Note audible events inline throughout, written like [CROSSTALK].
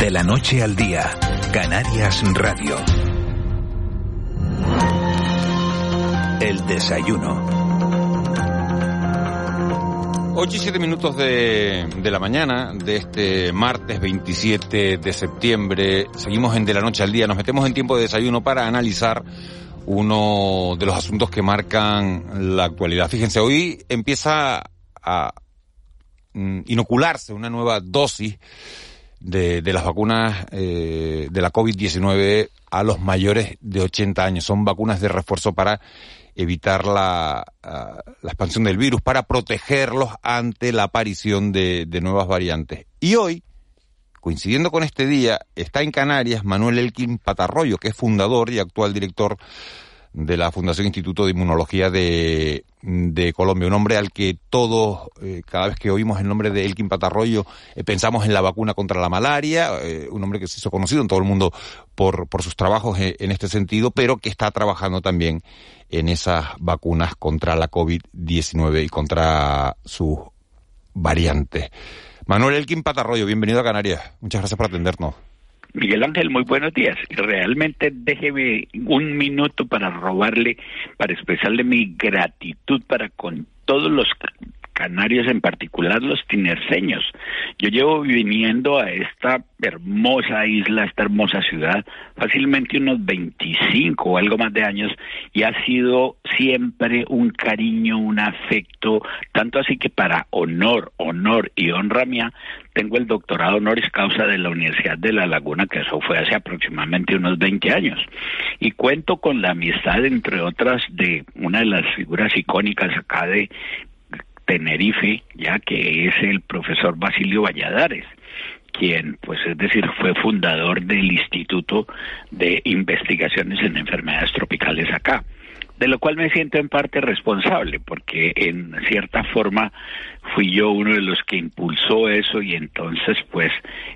De la noche al día, Canarias Radio. El desayuno. 8 y 7 minutos de, de, la mañana de este martes 27 de septiembre. Seguimos en De la Noche al Día. Nos metemos en tiempo de desayuno para analizar uno de los asuntos que marcan la actualidad. Fíjense, hoy empieza a mm, inocularse una nueva dosis de, de las vacunas eh, de la COVID-19 a los mayores de 80 años. Son vacunas de refuerzo para evitar la, la expansión del virus, para protegerlos ante la aparición de, de nuevas variantes. Y hoy, coincidiendo con este día, está en Canarias Manuel Elkin Patarroyo, que es fundador y actual director de la Fundación Instituto de Inmunología de, de Colombia, un hombre al que todos, eh, cada vez que oímos el nombre de Elkin Patarroyo, eh, pensamos en la vacuna contra la malaria, eh, un hombre que se hizo conocido en todo el mundo por, por sus trabajos en este sentido, pero que está trabajando también en esas vacunas contra la COVID-19 y contra sus variantes. Manuel Elkin Patarroyo, bienvenido a Canarias. Muchas gracias por atendernos. Miguel Ángel, muy buenos días. Realmente déjeme un minuto para robarle, para expresarle mi gratitud para con todos los canarios, en particular los tinerceños. Yo llevo viniendo a esta hermosa isla, esta hermosa ciudad, fácilmente unos 25 o algo más de años y ha sido siempre un cariño, un afecto, tanto así que para honor, honor y honra mía, tengo el doctorado honoris causa de la Universidad de La Laguna, que eso fue hace aproximadamente unos 20 años. Y cuento con la amistad, entre otras, de una de las figuras icónicas acá de Tenerife, ya que es el profesor Basilio Valladares quien, pues es decir, fue fundador del Instituto de Investigaciones en Enfermedades Tropicales acá de lo cual me siento en parte responsable, porque en cierta forma fui yo uno de los que impulsó eso y entonces pues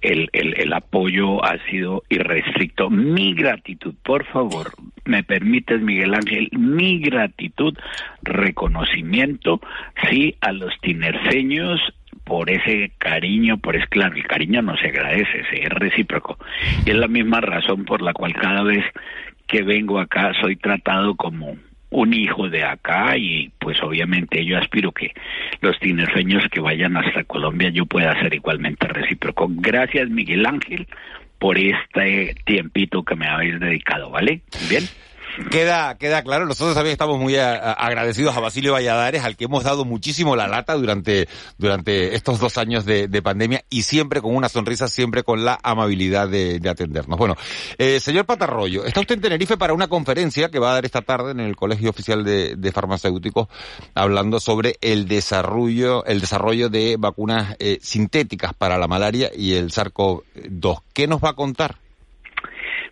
el, el, apoyo ha sido irrestricto. Mi gratitud, por favor, me permites Miguel Ángel, mi gratitud, reconocimiento, sí, a los tinerfeños por ese cariño, por es claro, el cariño no se agradece, es recíproco. Y es la misma razón por la cual cada vez que vengo acá soy tratado como un hijo de acá y pues obviamente yo aspiro que los tinerfeños que vayan hasta Colombia yo pueda ser igualmente recíproco. Gracias Miguel Ángel por este tiempito que me habéis dedicado, ¿vale? Bien. Queda, queda claro, nosotros también estamos muy agradecidos a Basilio Valladares, al que hemos dado muchísimo la lata durante, durante estos dos años de, pandemia y siempre con una sonrisa, siempre con la amabilidad de, atendernos. Bueno, eh, señor Patarroyo, está usted en Tenerife para una conferencia que va a dar esta tarde en el Colegio Oficial de, Farmacéuticos hablando sobre el desarrollo, el desarrollo de vacunas eh, sintéticas para la malaria y el SARS-CoV-2. ¿Qué nos va a contar?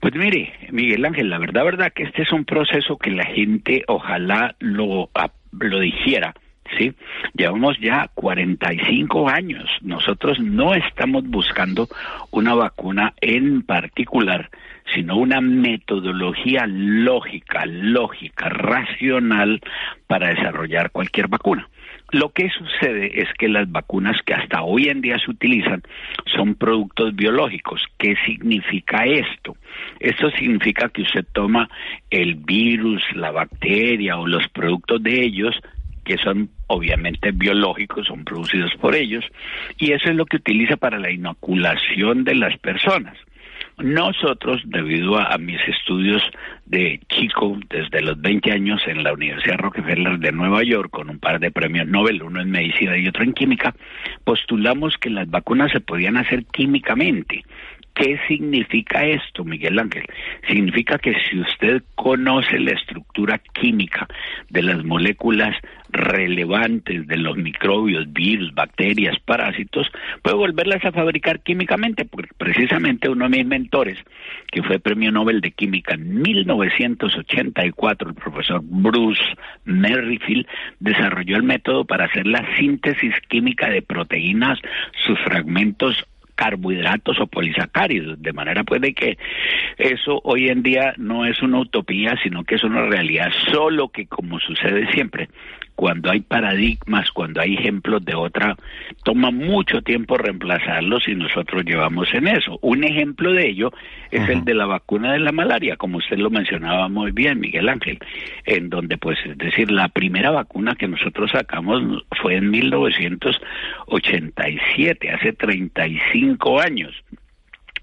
Pues mire, Miguel Ángel, la verdad, verdad que este es un proceso que la gente ojalá lo, lo dijera. ¿sí? Llevamos ya 45 años. Nosotros no estamos buscando una vacuna en particular, sino una metodología lógica, lógica, racional para desarrollar cualquier vacuna. Lo que sucede es que las vacunas que hasta hoy en día se utilizan son productos biológicos. ¿Qué significa esto? Esto significa que usted toma el virus, la bacteria o los productos de ellos que son obviamente biológicos, son producidos por ellos, y eso es lo que utiliza para la inoculación de las personas. Nosotros, debido a, mis estudios de chico, desde los 20 años en la Universidad Rockefeller de Nueva York, con un par de premios Nobel, uno en medicina y otro en química, postulamos que las vacunas se podían hacer químicamente. ¿Qué significa esto, Miguel Ángel? Significa que si usted conoce la estructura química de las moléculas relevantes de los microbios, virus, bacterias, parásitos, puede volverlas a fabricar químicamente, porque precisamente uno de mis mentores, que fue premio Nobel de Química en 1984, el profesor Bruce Merrifield, desarrolló el método para hacer la síntesis química de proteínas, sus fragmentos carbohidratos o polisacáridos, de manera pues de que eso hoy en día no es una utopía, sino que es una realidad, solo que como sucede siempre, cuando hay paradigmas, cuando hay ejemplos de otra, toma mucho tiempo reemplazarlos y nosotros llevamos en eso. Un ejemplo de ello es el de la vacuna de la malaria, como usted lo mencionaba muy bien, Miguel Ángel, en donde pues es decir, la primera vacuna que nosotros sacamos fue en 1987, hace 35 años.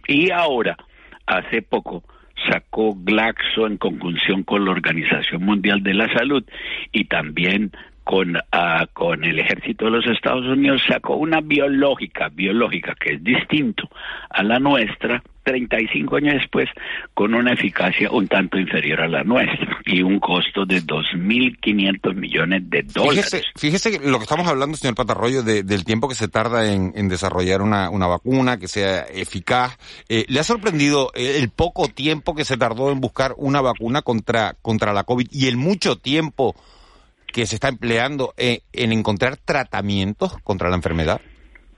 Y ahora, hace poco, sacó Glaxo en conjunción con la Organización Mundial de la Salud y también con, uh, con el ejército de los Estados Unidos sacó una biológica, biológica que es distinto a la nuestra, 35 años después, con una eficacia un tanto inferior a la nuestra y un costo de 2.500 millones de dólares. Fíjese, lo que estamos hablando, señor Patarroyo, de, del tiempo que se tarda en, desarrollar una, una, vacuna que sea eficaz. Eh, ¿Le ha sorprendido el poco tiempo que se tardó en buscar una vacuna contra, contra la COVID y el mucho tiempo que se está empleando en, en encontrar tratamientos contra la enfermedad?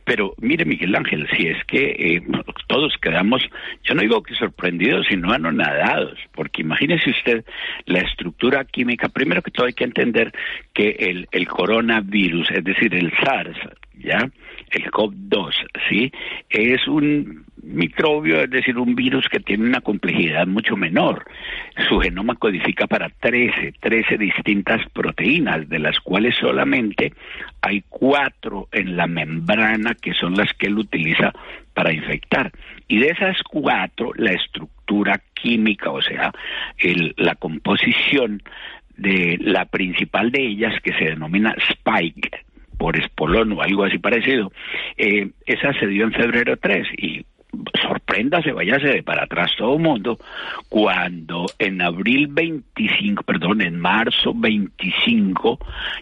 Pero mire, Miguel Ángel, si es que eh, todos quedamos, yo no digo que sorprendidos, sino anonadados, porque imagínese usted la estructura química. Primero que todo hay que entender que el, el coronavirus, es decir, el SARS, ¿ya? El COV-2, ¿sí? Es un microbio, es decir, un virus que tiene una complejidad mucho menor. Su genoma codifica para 13, 13 distintas proteínas, de las cuales solamente hay cuatro en la membrana que son las que él utiliza para infectar. Y de esas cuatro, la estructura química, o sea, el, la composición de la principal de ellas, que se denomina spike, por espolón o algo así parecido, eh, esa se dio en febrero 3 y sorpréndase, váyase para atrás todo el mundo, cuando en abril 25, perdón, en marzo 25,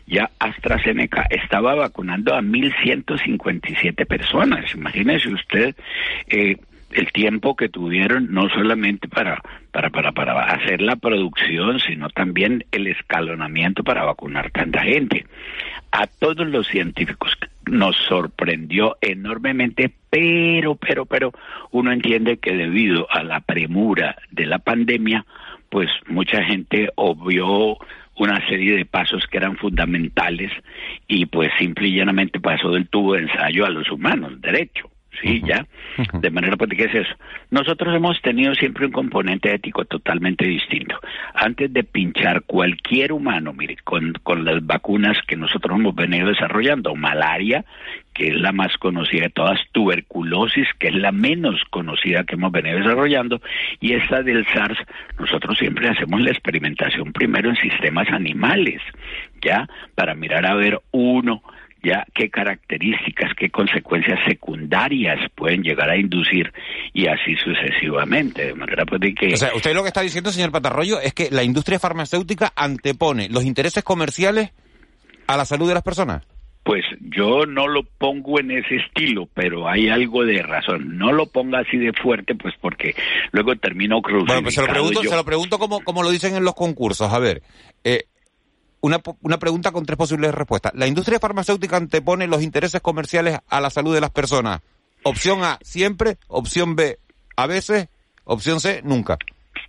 ya AstraZeneca estaba vacunando a 1.157 personas. Imagínese usted eh, el tiempo que tuvieron, no solamente para, para, para, para hacer la producción, sino también el escalonamiento para vacunar tanta gente. A todos los científicos nos sorprendió enormemente, pero, pero, pero uno entiende que debido a la premura de la pandemia, pues mucha gente obvió una serie de pasos que eran fundamentales y pues simple y llanamente pasó del tubo de ensayo a los humanos, derecho. Sí, ya. De manera ¿qué es eso? Nosotros hemos tenido siempre un componente ético totalmente distinto. Antes de pinchar cualquier humano, mire, con, con las vacunas que nosotros hemos venido desarrollando, malaria, que es la más conocida de todas, tuberculosis, que es la menos conocida que hemos venido desarrollando, y esta del SARS, nosotros siempre hacemos la experimentación primero en sistemas animales, ¿ya? Para mirar a ver uno, ya qué características, qué consecuencias secundarias pueden llegar a inducir y así sucesivamente. De manera pues, de que... O sea, usted lo que está diciendo, señor Patarroyo, es que la industria farmacéutica antepone los intereses comerciales a la salud de las personas. Pues yo no lo pongo en ese estilo, pero hay algo de razón. No lo ponga así de fuerte, pues porque luego termino cruzando. Bueno, pues se lo pregunto, se lo pregunto como, como lo dicen en los concursos. A ver, eh, una, una pregunta con tres posibles respuestas. ¿La industria farmacéutica antepone los intereses comerciales a la salud de las personas? Opción A, siempre. Opción B, a veces. Opción C, nunca.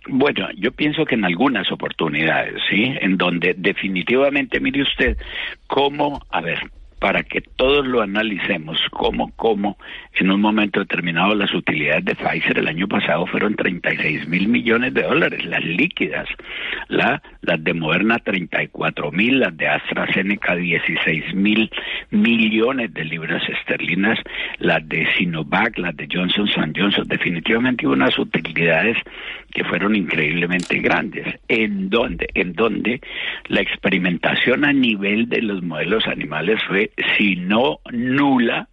Bueno, yo pienso que en algunas oportunidades, ¿sí? En donde definitivamente, mire usted, cómo, a ver, para que todos lo analicemos cómo, cómo en un momento determinado las utilidades de Pfizer el año pasado fueron 36 mil millones de dólares, las líquidas, la, las de Moderna 34 mil, las de AstraZeneca 16 mil millones de libras esterlinas, las de Sinovac, las de Johnson Johnson, definitivamente unas utilidades que fueron increíblemente grandes, en donde, en donde la experimentación a nivel de los modelos animales fue, si no nula,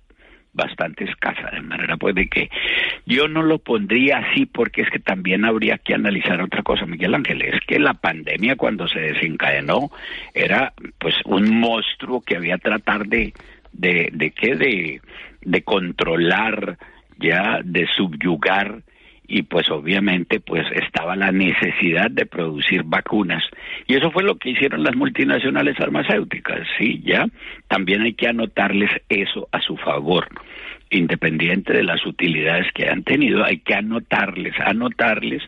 bastante escasa, de manera pues de que yo no lo pondría así porque es que también habría que analizar otra cosa, Miguel Ángel, es que la pandemia cuando se desencadenó era pues un monstruo que había tratar de de de qué de de controlar ya de subyugar y pues obviamente pues estaba la necesidad de producir vacunas. Y eso fue lo que hicieron las multinacionales farmacéuticas sí ya. También hay que anotarles eso a su favor. Independiente de las utilidades que han tenido, hay que anotarles, anotarles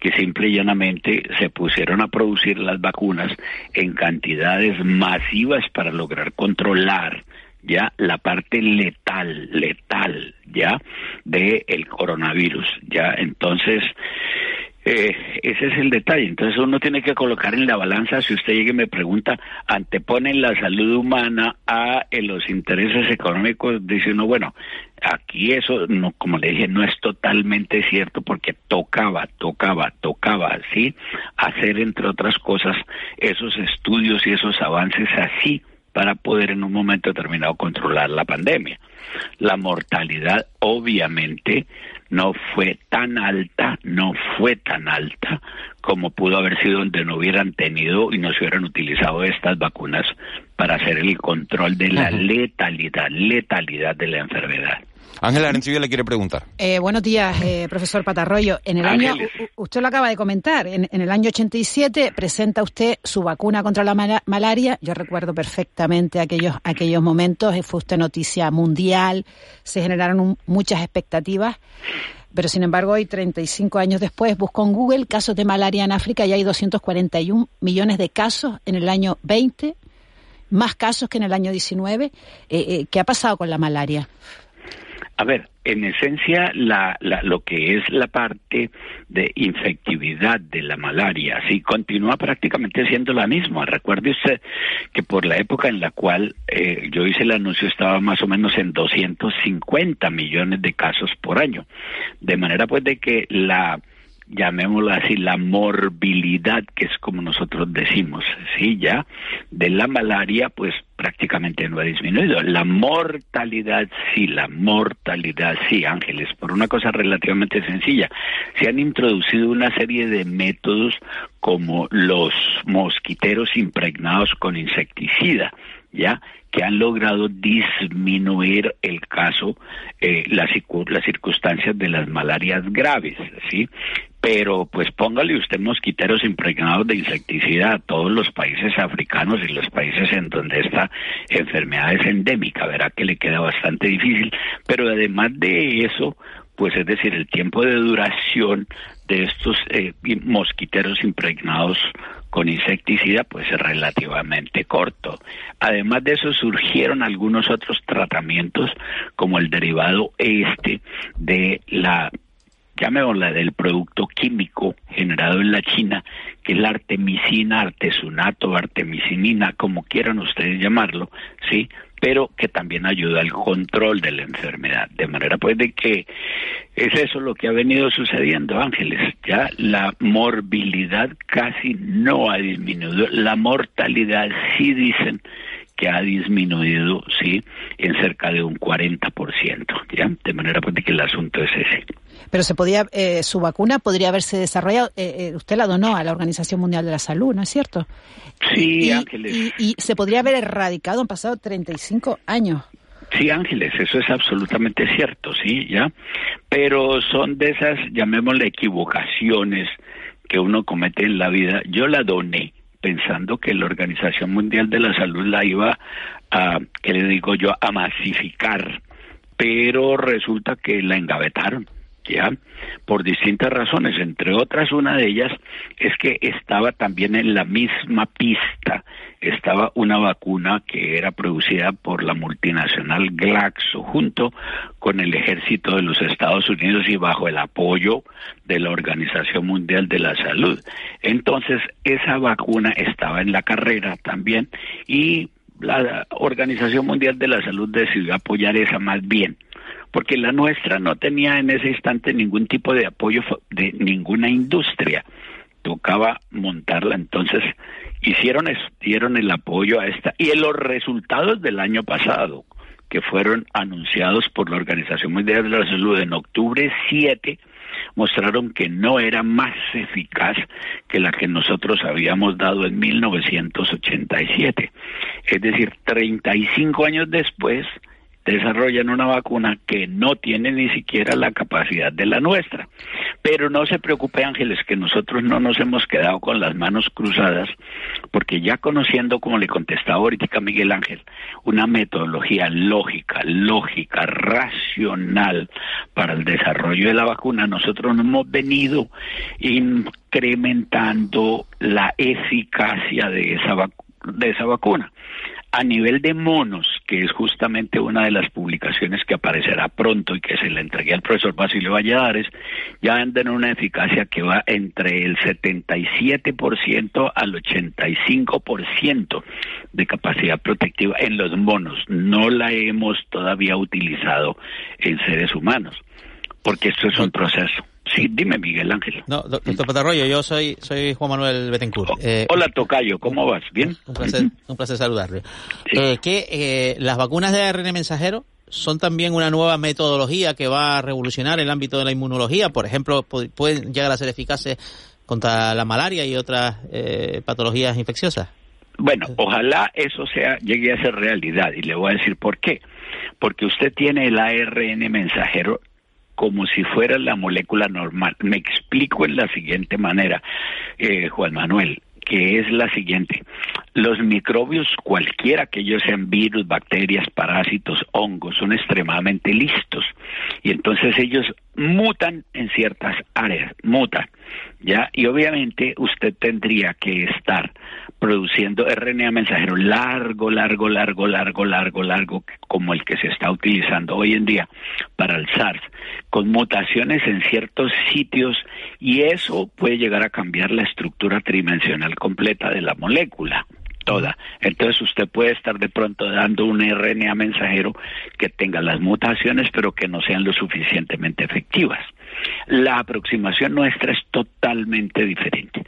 que simple y llanamente se pusieron a producir las vacunas en cantidades masivas para lograr controlar ya la parte letal, letal, ya de el coronavirus, ya entonces eh, ese es el detalle. Entonces uno tiene que colocar en la balanza, si usted llega y me pregunta, anteponen la salud humana a eh, los intereses económicos, dice uno, bueno, aquí eso, no, como le dije, no es totalmente cierto porque tocaba, tocaba, tocaba, ¿sí? Hacer, entre otras cosas, esos estudios y esos avances así para poder en un momento determinado controlar la pandemia. La mortalidad obviamente no fue tan alta, no fue tan alta como pudo haber sido donde no hubieran tenido y no se hubieran utilizado estas vacunas para hacer el control de la letalidad, letalidad de la enfermedad. Ángela Arencibia le quiere preguntar. Eh, buenos días, eh, profesor Patarroyo. En el año, usted lo acaba de comentar, en, el año 87 presenta usted su vacuna contra la malaria. Yo recuerdo perfectamente aquellos, aquellos momentos, eh, fue usted noticia mundial, se generaron muchas expectativas. Pero sin embargo, hoy, 35 años después, busco en Google casos de malaria en África y hay 241 millones de casos en el año 20, más casos que en el año 19. ¿Qué ha pasado con la malaria? A ver, en esencia, la, lo que es la parte de infectividad de la malaria, sí, continúa prácticamente siendo la misma. Recuerde usted que por la época en la cual eh, yo hice el anuncio estaba más o menos en 250 millones de casos por año. De manera pues de que la llamémoslo así, la morbilidad, que es como nosotros decimos, ¿sí? Ya, de la malaria, pues prácticamente no ha disminuido. La mortalidad, sí, la mortalidad, sí, Ángeles, por una cosa relativamente sencilla. Se han introducido una serie de métodos como los mosquiteros impregnados con insecticida, ¿ya? que han logrado disminuir el caso, eh, las circunstancias de las malarias graves, ¿sí? Pero pues póngale usted mosquiteros impregnados de insecticida a todos los países africanos y los países en donde esta enfermedad es endémica, verá que le queda bastante difícil, pero además de eso, pues es decir, el tiempo de duración de estos eh, mosquiteros impregnados con insecticida pues es relativamente corto. Además de eso surgieron algunos otros tratamientos como el derivado este de la llamémosla del producto químico generado en la China, que es la artemisina, artesunato, artemisinina, como quieran ustedes llamarlo, ¿sí? Pero que también ayuda al control de la enfermedad. De manera pues de que es eso lo que ha venido sucediendo, Ángeles. Ya la morbilidad casi no ha disminuido, la mortalidad sí dicen que ha disminuido, sí, en cerca de un 40%, ¿ya? De manera pues que el asunto es ese. Pero se podía, eh, su vacuna podría haberse desarrollado, eh, eh, usted la donó a la Organización Mundial de la Salud, ¿no es cierto? Sí, Ángeles. Y, se podría haber erradicado, han pasado 35 años. Sí, Ángeles, eso es absolutamente cierto, sí, ya. Pero son de esas, llamémosle equivocaciones que uno comete en la vida. Yo la doné pensando que la Organización Mundial de la Salud la iba a, ¿qué le digo yo?, a masificar, pero resulta que la engavetaron ya por distintas razones, entre otras una de ellas es que estaba también en la misma pista, estaba una vacuna que era producida por la multinacional Glaxo junto con el ejército de los Estados Unidos y bajo el apoyo de la Organización Mundial de la Salud. Entonces, esa vacuna estaba en la carrera también y la Organización Mundial de la Salud decidió apoyar esa más bien porque la nuestra no tenía en ese instante ningún tipo de apoyo de ninguna industria. Tocaba montarla, entonces hicieron, dieron el apoyo a esta y en los resultados del año pasado, que fueron anunciados por la Organización Mundial de la Salud en octubre 7, mostraron que no era más eficaz que la que nosotros habíamos dado en 1987. Es decir, 35 años después, desarrollan una vacuna que no tiene ni siquiera la capacidad de la nuestra. Pero no se preocupe, Ángeles, que nosotros no nos hemos quedado con las manos cruzadas, porque ya conociendo, como le contestaba ahorita Miguel Ángel, una metodología lógica, lógica, racional para el desarrollo de la vacuna, nosotros hemos venido incrementando la eficacia de esa, de esa vacuna a nivel de monos, que es justamente una de las publicaciones que aparecerá pronto y que se le entregué al profesor Basilio Valladares, ya andan una eficacia que va entre el 77% al 85% de capacidad protectiva en los monos. No la hemos todavía utilizado en seres humanos, porque esto es un proceso. Sí, dime Miguel Ángel. No, doctor Patarroyo, yo soy soy Juan Manuel Betancourt. Oh, eh, hola Tocayo, ¿cómo vas? ¿Bien? Un placer, un placer saludarle. Eh, que eh, las vacunas de ARN mensajero son también una nueva metodología que va a revolucionar el ámbito de la inmunología. Por ejemplo, pueden llegar a ser eficaces contra la malaria y otras patologías infecciosas. Bueno, ojalá eso sea llegue a ser realidad y le voy a decir por qué. Porque usted tiene el ARN mensajero como si fuera la molécula normal. Me explico en la siguiente manera, eh, Juan Manuel que es la siguiente. Los microbios, cualquiera que ellos sean virus, bacterias, parásitos, hongos, son extremadamente listos. Y entonces ellos mutan en ciertas áreas, mutan. ¿Ya? Y obviamente usted tendría que estar produciendo RNA mensajero largo, largo, largo, largo, largo, largo, como el que se está utilizando hoy en día para el SARS, con mutaciones en ciertos sitios y eso puede llegar a cambiar la estructura tridimensional completa de la molécula toda. Entonces usted puede estar de pronto dando un RNA mensajero que tenga las mutaciones pero que no sean lo suficientemente efectivas. La aproximación nuestra es totalmente diferente.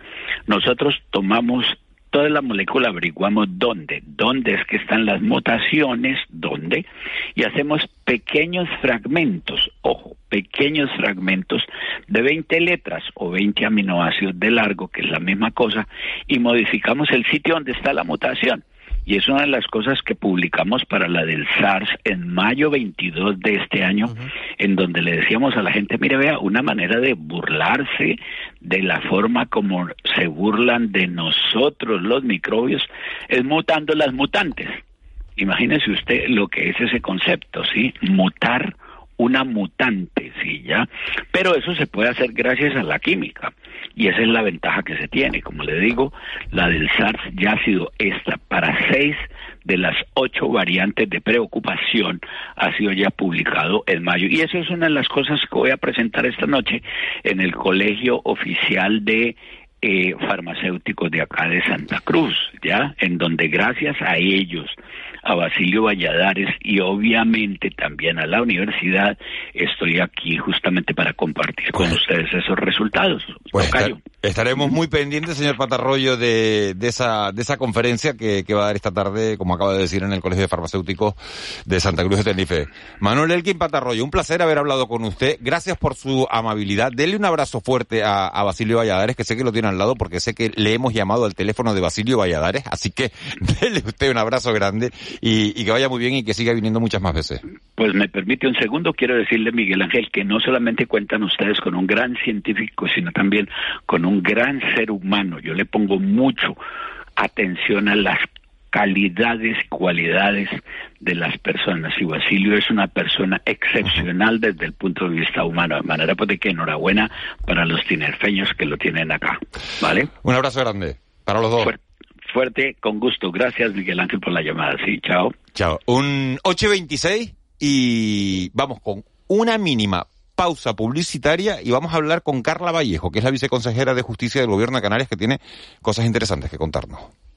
Nosotros tomamos toda la molécula averiguamos dónde, dónde es que están las mutaciones, dónde, y hacemos pequeños fragmentos, ojo, pequeños fragmentos de 20 letras o 20 aminoácidos de largo, que es la misma cosa, y modificamos el sitio donde está la mutación. Y es una de las cosas que publicamos para la del SARS en mayo 22 de este año, en donde le decíamos a la gente, mire, vea, una manera de burlarse de la forma como se burlan de nosotros los microbios es mutando las mutantes. Imagínese usted lo que es ese concepto, ¿sí? Mutar una mutante, ¿sí? ¿Ya? Pero eso se puede hacer gracias a la química. Y esa es la ventaja que se tiene. Como le digo, la del SARS ya ha sido esta para seis de las ocho variantes de preocupación ha sido ya publicado en mayo. Y eso es una de las cosas que voy a presentar esta noche en el Colegio Oficial de eh, Farmacéuticos de acá de Santa Cruz, ¿ya? En donde gracias a ellos a Basilio Valladares y obviamente también a la universidad. Estoy aquí justamente para compartir con pues, ustedes esos resultados. Pues estaremos muy pendientes, señor Patarroyo, de, de, esa, de esa conferencia que, que, va a dar esta tarde, como acaba de decir, en el Colegio de Farmacéuticos de Santa Cruz de Tenerife. Manuel Elkin Patarroyo, un placer haber hablado con usted. Gracias por su amabilidad. Dele un abrazo fuerte a, a Basilio Valladares, que sé que lo tiene al lado porque sé que le hemos llamado al teléfono de Basilio Valladares, así que [LAUGHS] dele usted un abrazo grande y, que vaya muy bien y que siga viniendo muchas más veces. Pues me permite un segundo, quiero decirle, Miguel Ángel, que no solamente cuentan ustedes con un gran científico, sino también con un gran ser humano. Yo le pongo mucho atención a las calidades y cualidades de las personas. Y Basilio es una persona excepcional desde el punto de vista humano. De manera pues de que enhorabuena para los tinerfeños que lo tienen acá. ¿Vale? Un abrazo grande para los dos fuerte, con gusto. Gracias, Miguel Ángel, por la llamada. Sí, chao. Chao. Un 8.26 y vamos con una mínima pausa publicitaria y vamos a hablar con Carla Vallejo, que es la viceconsejera de Justicia del Gobierno de Canarias, que tiene cosas interesantes que contarnos.